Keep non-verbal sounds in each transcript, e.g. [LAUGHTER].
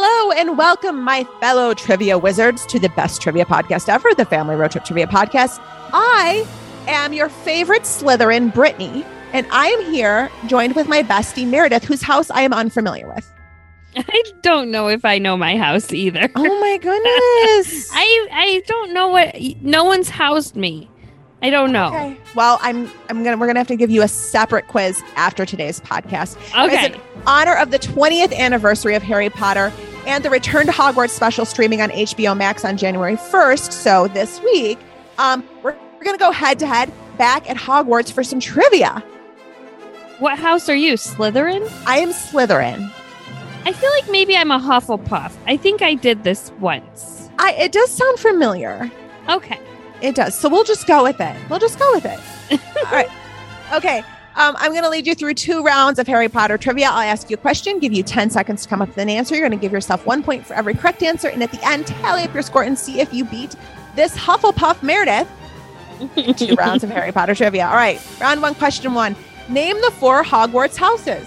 Hello and welcome, my fellow trivia wizards, to the best trivia podcast ever, the Family Road Trip Trivia Podcast. I am your favorite Slytherin, Brittany, and I am here joined with my bestie, Meredith, whose house I am unfamiliar with. [LAUGHS] I don't know if I know my house either. Oh my [LAUGHS] goodness. I I don't know what no one's housed me. I don't know. Okay. Well, I'm I'm gonna we're gonna have to give you a separate quiz after today's podcast. As Okay. in honor of the 20th anniversary of Harry Potter and the Return to Hogwarts special streaming on HBO Max on January 1st. So this week, um, we're, we're gonna go head to head back at Hogwarts for some trivia. What house are you? Slytherin? I am Slytherin. I feel like maybe I'm a Hufflepuff. I think I did this once. I it does sound familiar. Okay. It does. So we'll just go with it. We'll just go with it. [LAUGHS] All right. Okay. Um, I'm going to lead you through two rounds of Harry Potter trivia. I'll ask you a question, give you 10 seconds to come up with an answer. You're going to give yourself one point for every correct answer. And at the end, tally up your score and see if you beat this Hufflepuff Meredith. [LAUGHS] Two rounds of Harry Potter trivia. All right. Round one, question one. Name the four Hogwarts houses.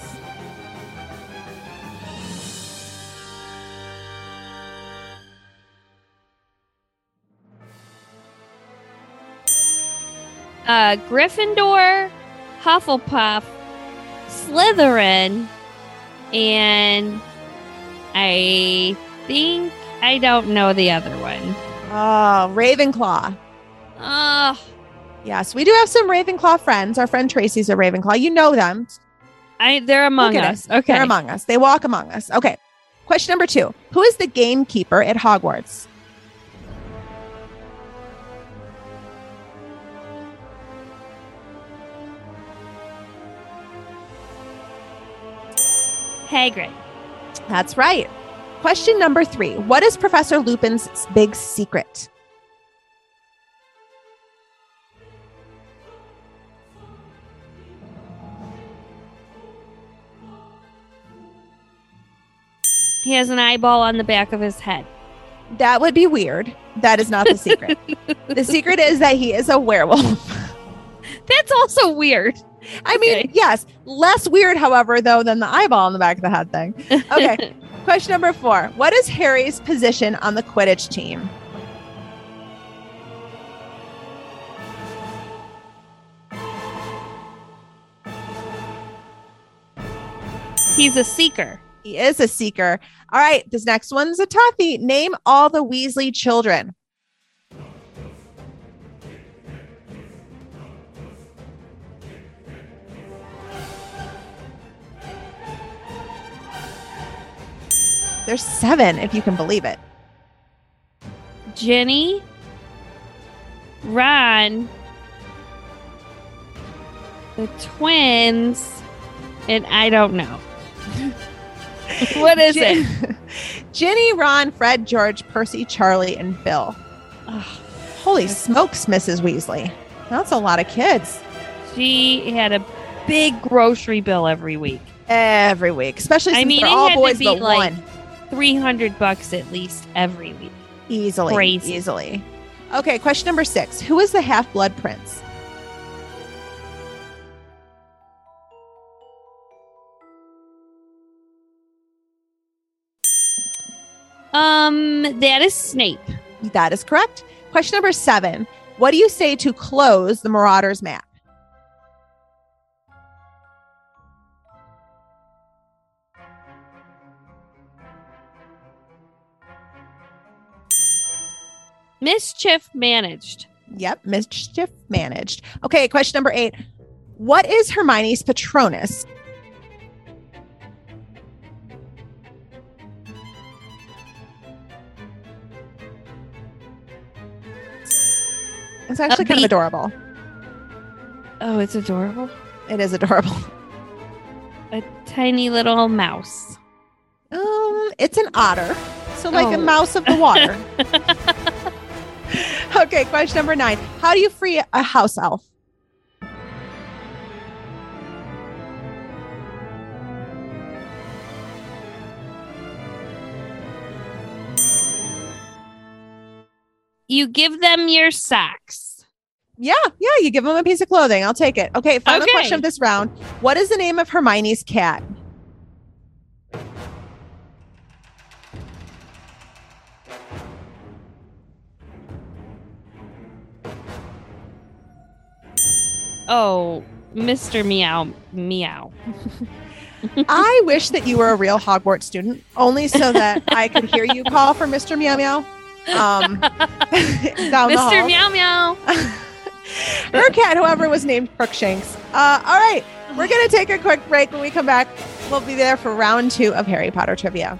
Uh Gryffindor, Hufflepuff, Slytherin, and I think I don't know the other one. Oh, Ravenclaw. Oh, Yes, we do have some Ravenclaw friends. Our friend Tracy's a Ravenclaw. You know them. I they're among us. Okay. They're among us. They walk among us. Okay. Question number two Who is the gamekeeper at Hogwarts? Hagrid. That's right. Question number three What is Professor Lupin's big secret? He has an eyeball on the back of his head. That would be weird. That is not the secret. [LAUGHS] the secret is that he is a werewolf. That's also weird. I mean, Okay. yes, less weird, however, though, than the eyeball in the back of the head thing. [LAUGHS] Okay. Question number four What is Harry's position on the Quidditch team? He's a seeker. He is a seeker. All right, this next one's a toughie. Name all the Weasley children. There's seven, if you can believe it. Jenny, Ron, the twins, and I don't know. [LAUGHS] what is it? [LAUGHS] it? Ginny, Ron, Fred, George, Percy, Charlie, and Bill. Ugh, Holy smokes, Mrs. Weasley. That's a lot of kids she had a big grocery bill every week. every week, especially I since mean, they're all boys but like- one. 300 bucks at least every week. Easily. Crazy. Easily. Okay, question number six. Who is the half blood prince? Um, that is Snape. That is correct. Question number seven. What do you say to close the Marauders map? Mischief managed. Yep, mischief managed. Okay, question number eight. What is Hermione's Patronus? It's actually kind of adorable. Oh, it's adorable. It is adorable. [LAUGHS] A tiny little mouse. Um, it's an otter. So like a Oh. mouse of the water. [LAUGHS] okay, question number nine. How do you free a house elf? You give them your socks. Yeah, yeah, you give them a piece of clothing. I'll take it. Okay, final Okay. question of this round. What is the name of Hermione's cat? Oh, Mr. Meow Meow. [LAUGHS] I wish that you were a real Hogwarts student, only so that I could hear you call for Mr. Meow Meow. Um, [LAUGHS] Mr. Meow Meow. [LAUGHS] Her cat, however, was named Crookshanks. Uh, all right, we're going to take a quick break. When we come back, we'll be there for round two of Harry Potter trivia.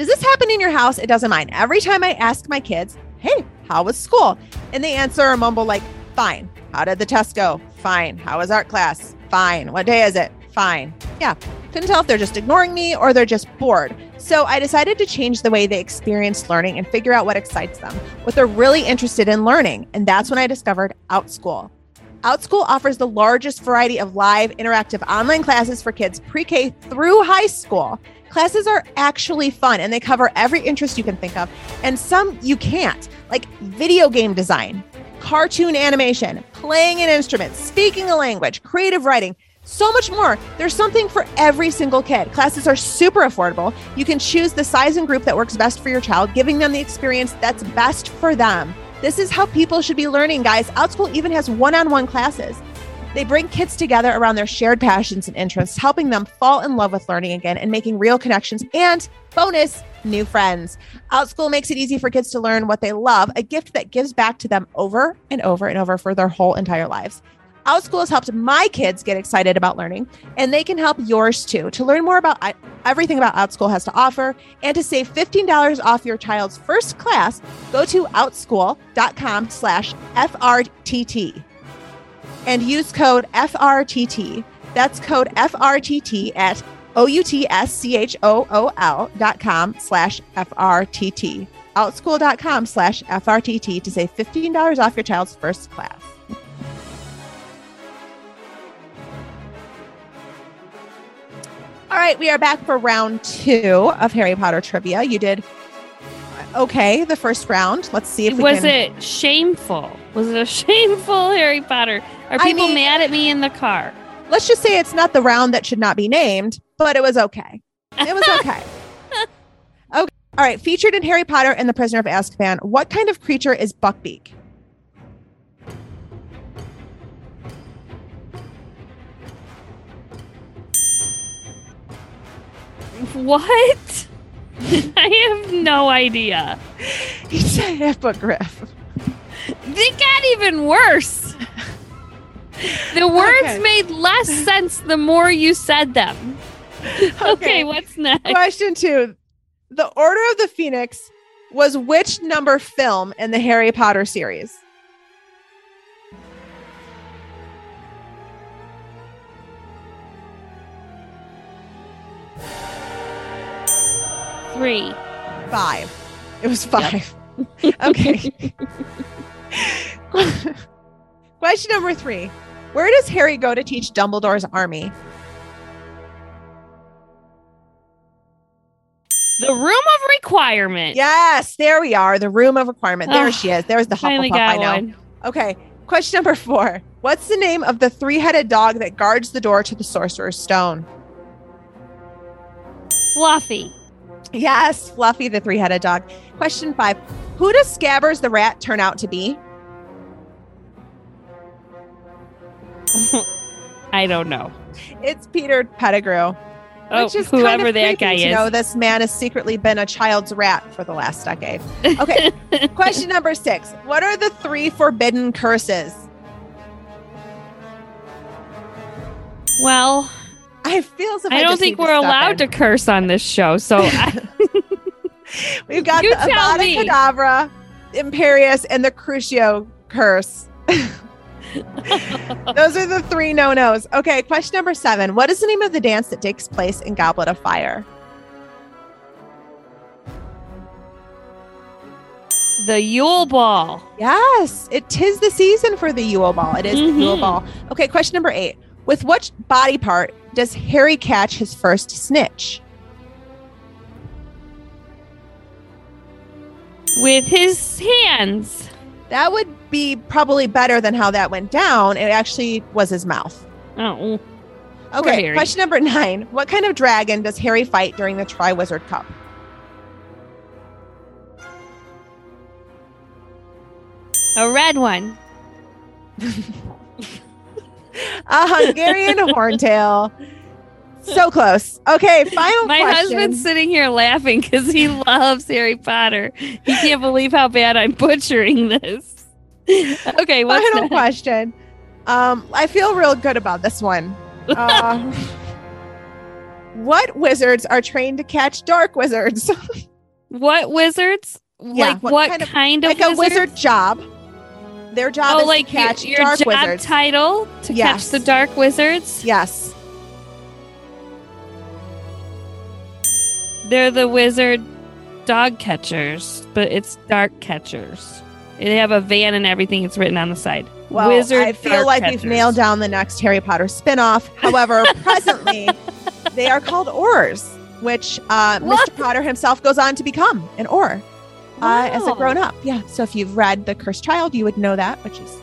Does this happen in your house? It doesn't mind. Every time I ask my kids, hey, how was school? And they answer or mumble like, fine. How did the test go? Fine. How was art class? Fine. What day is it? Fine. Yeah. Couldn't tell if they're just ignoring me or they're just bored. So I decided to change the way they experience learning and figure out what excites them, what they're really interested in learning. And that's when I discovered OutSchool. OutSchool offers the largest variety of live, interactive online classes for kids pre K through high school. Classes are actually fun and they cover every interest you can think of, and some you can't, like video game design, cartoon animation, playing an instrument, speaking a language, creative writing. So much more. There's something for every single kid. Classes are super affordable. You can choose the size and group that works best for your child, giving them the experience that's best for them. This is how people should be learning, guys. OutSchool even has one on one classes. They bring kids together around their shared passions and interests, helping them fall in love with learning again and making real connections and bonus new friends. OutSchool makes it easy for kids to learn what they love, a gift that gives back to them over and over and over for their whole entire lives. OutSchool has helped my kids get excited about learning, and they can help yours too. To learn more about uh, everything about OutSchool has to offer and to save $15 off your child's first class, go to outschool.com slash FRTT and use code FRTT. That's code FRTT at O-U-T-S-C-H-O-O-L dot com slash FRTT. Outschool.com slash FRTT to save $15 off your child's first class. All right, we are back for round two of Harry Potter trivia. You did okay the first round. Let's see if we Was can. it shameful? Was it a shameful Harry Potter? Are I people mean- mad at me in the car? Let's just say it's not the round that should not be named, but it was okay. It was okay. [LAUGHS] okay. All right. Featured in Harry Potter and the Prisoner of Azkaban, what kind of creature is Buckbeak? What? [LAUGHS] I have no idea. [LAUGHS] He's a hippogriff. They got even worse. The [LAUGHS] words Okay. made less sense the more you said them. [LAUGHS] Okay, what's next? Question two. The Order of the Phoenix was which number film in the Harry Potter series? Three. Five. It was five. [LAUGHS] okay. [LAUGHS] Question number three. Where does Harry go to teach Dumbledore's army? The room of requirement. Yes, there we are. The room of requirement. There Oh, she is. There's the Hufflepuff. I know. one. Okay. Question number four. What's the name of the three-headed dog that guards the door to the Sorcerer's Stone? Fluffy. Yes, Fluffy, the three-headed dog. Question five. Who does Scabbers the rat turn out to be? [LAUGHS] I don't know. It's Peter Pettigrew. Oh, which is whoever kind of that guy is. know this man has secretly been a child's rat for the last decade. Okay. [LAUGHS] Question number six. What are the three forbidden curses? Well, I feel as if I, I don't think we're allowed in. to curse on this show. So [LAUGHS] I, We've got You the Avada. Kedavra, Imperius, and the Crucio curse. [LAUGHS] Those are the three no nos. Okay, question number seven. What is the name of the dance that takes place in Goblet of Fire? the Yule Ball. Yes, it tis the season for the Yule Ball. It is the Yule Mhm. Ball. Okay, question number eight. With which body part does Harry catch his first snitch? with his hands. That would be probably better than how that went down. It actually was his mouth. Oh, Okay, question number nine. What kind of dragon does Harry fight during the Triwizard Cup? a red one. [LAUGHS] A Hungarian horntail. So close. Okay, final My question. husband's sitting here laughing because he loves Harry Potter. He can't believe how bad I'm butchering this. [LAUGHS] okay, what's final next? question. Um, I feel real good about this one. Uh, [LAUGHS] what wizards are trained to catch dark wizards? [LAUGHS] What wizards? Yeah, like what what, kind kind of of, like a wizard job. Their job Oh, is like to catch your, your dark job wizards. title to Yes. catch the dark wizards. yes. They're the wizard dog catchers, but it's dark catchers. They have a van and everything. It's written on the side. Well, wizard I feel like we've nailed down the next Harry Potter spin-off. However, [LAUGHS] presently they are called Aurors, which uh, Mr. Potter himself goes on to become an Auror uh, as a grown-up. Yeah. So if you've read The Cursed Child, you would know that, which is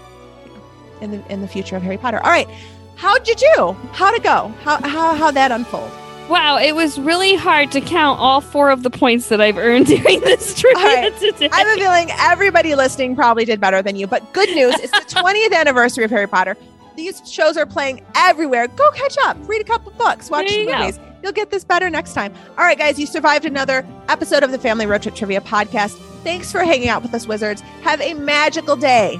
in the in the future of Harry Potter. All right. How'd you do? How'd it go? How how how'd that unfold? Wow, it was really hard to count all four of the points that I've earned [LAUGHS] during this trivia All right. today. I have a feeling everybody listening probably did better than you. But good news, it's the [LAUGHS] 20th anniversary of Harry Potter. These shows are playing everywhere. Go catch up, read a couple books, watch some you go. movies. You'll get this better next time. All right, guys, you survived another episode of the Family Road Trip Trivia Podcast. Thanks for hanging out with us, Wizards. Have a magical day.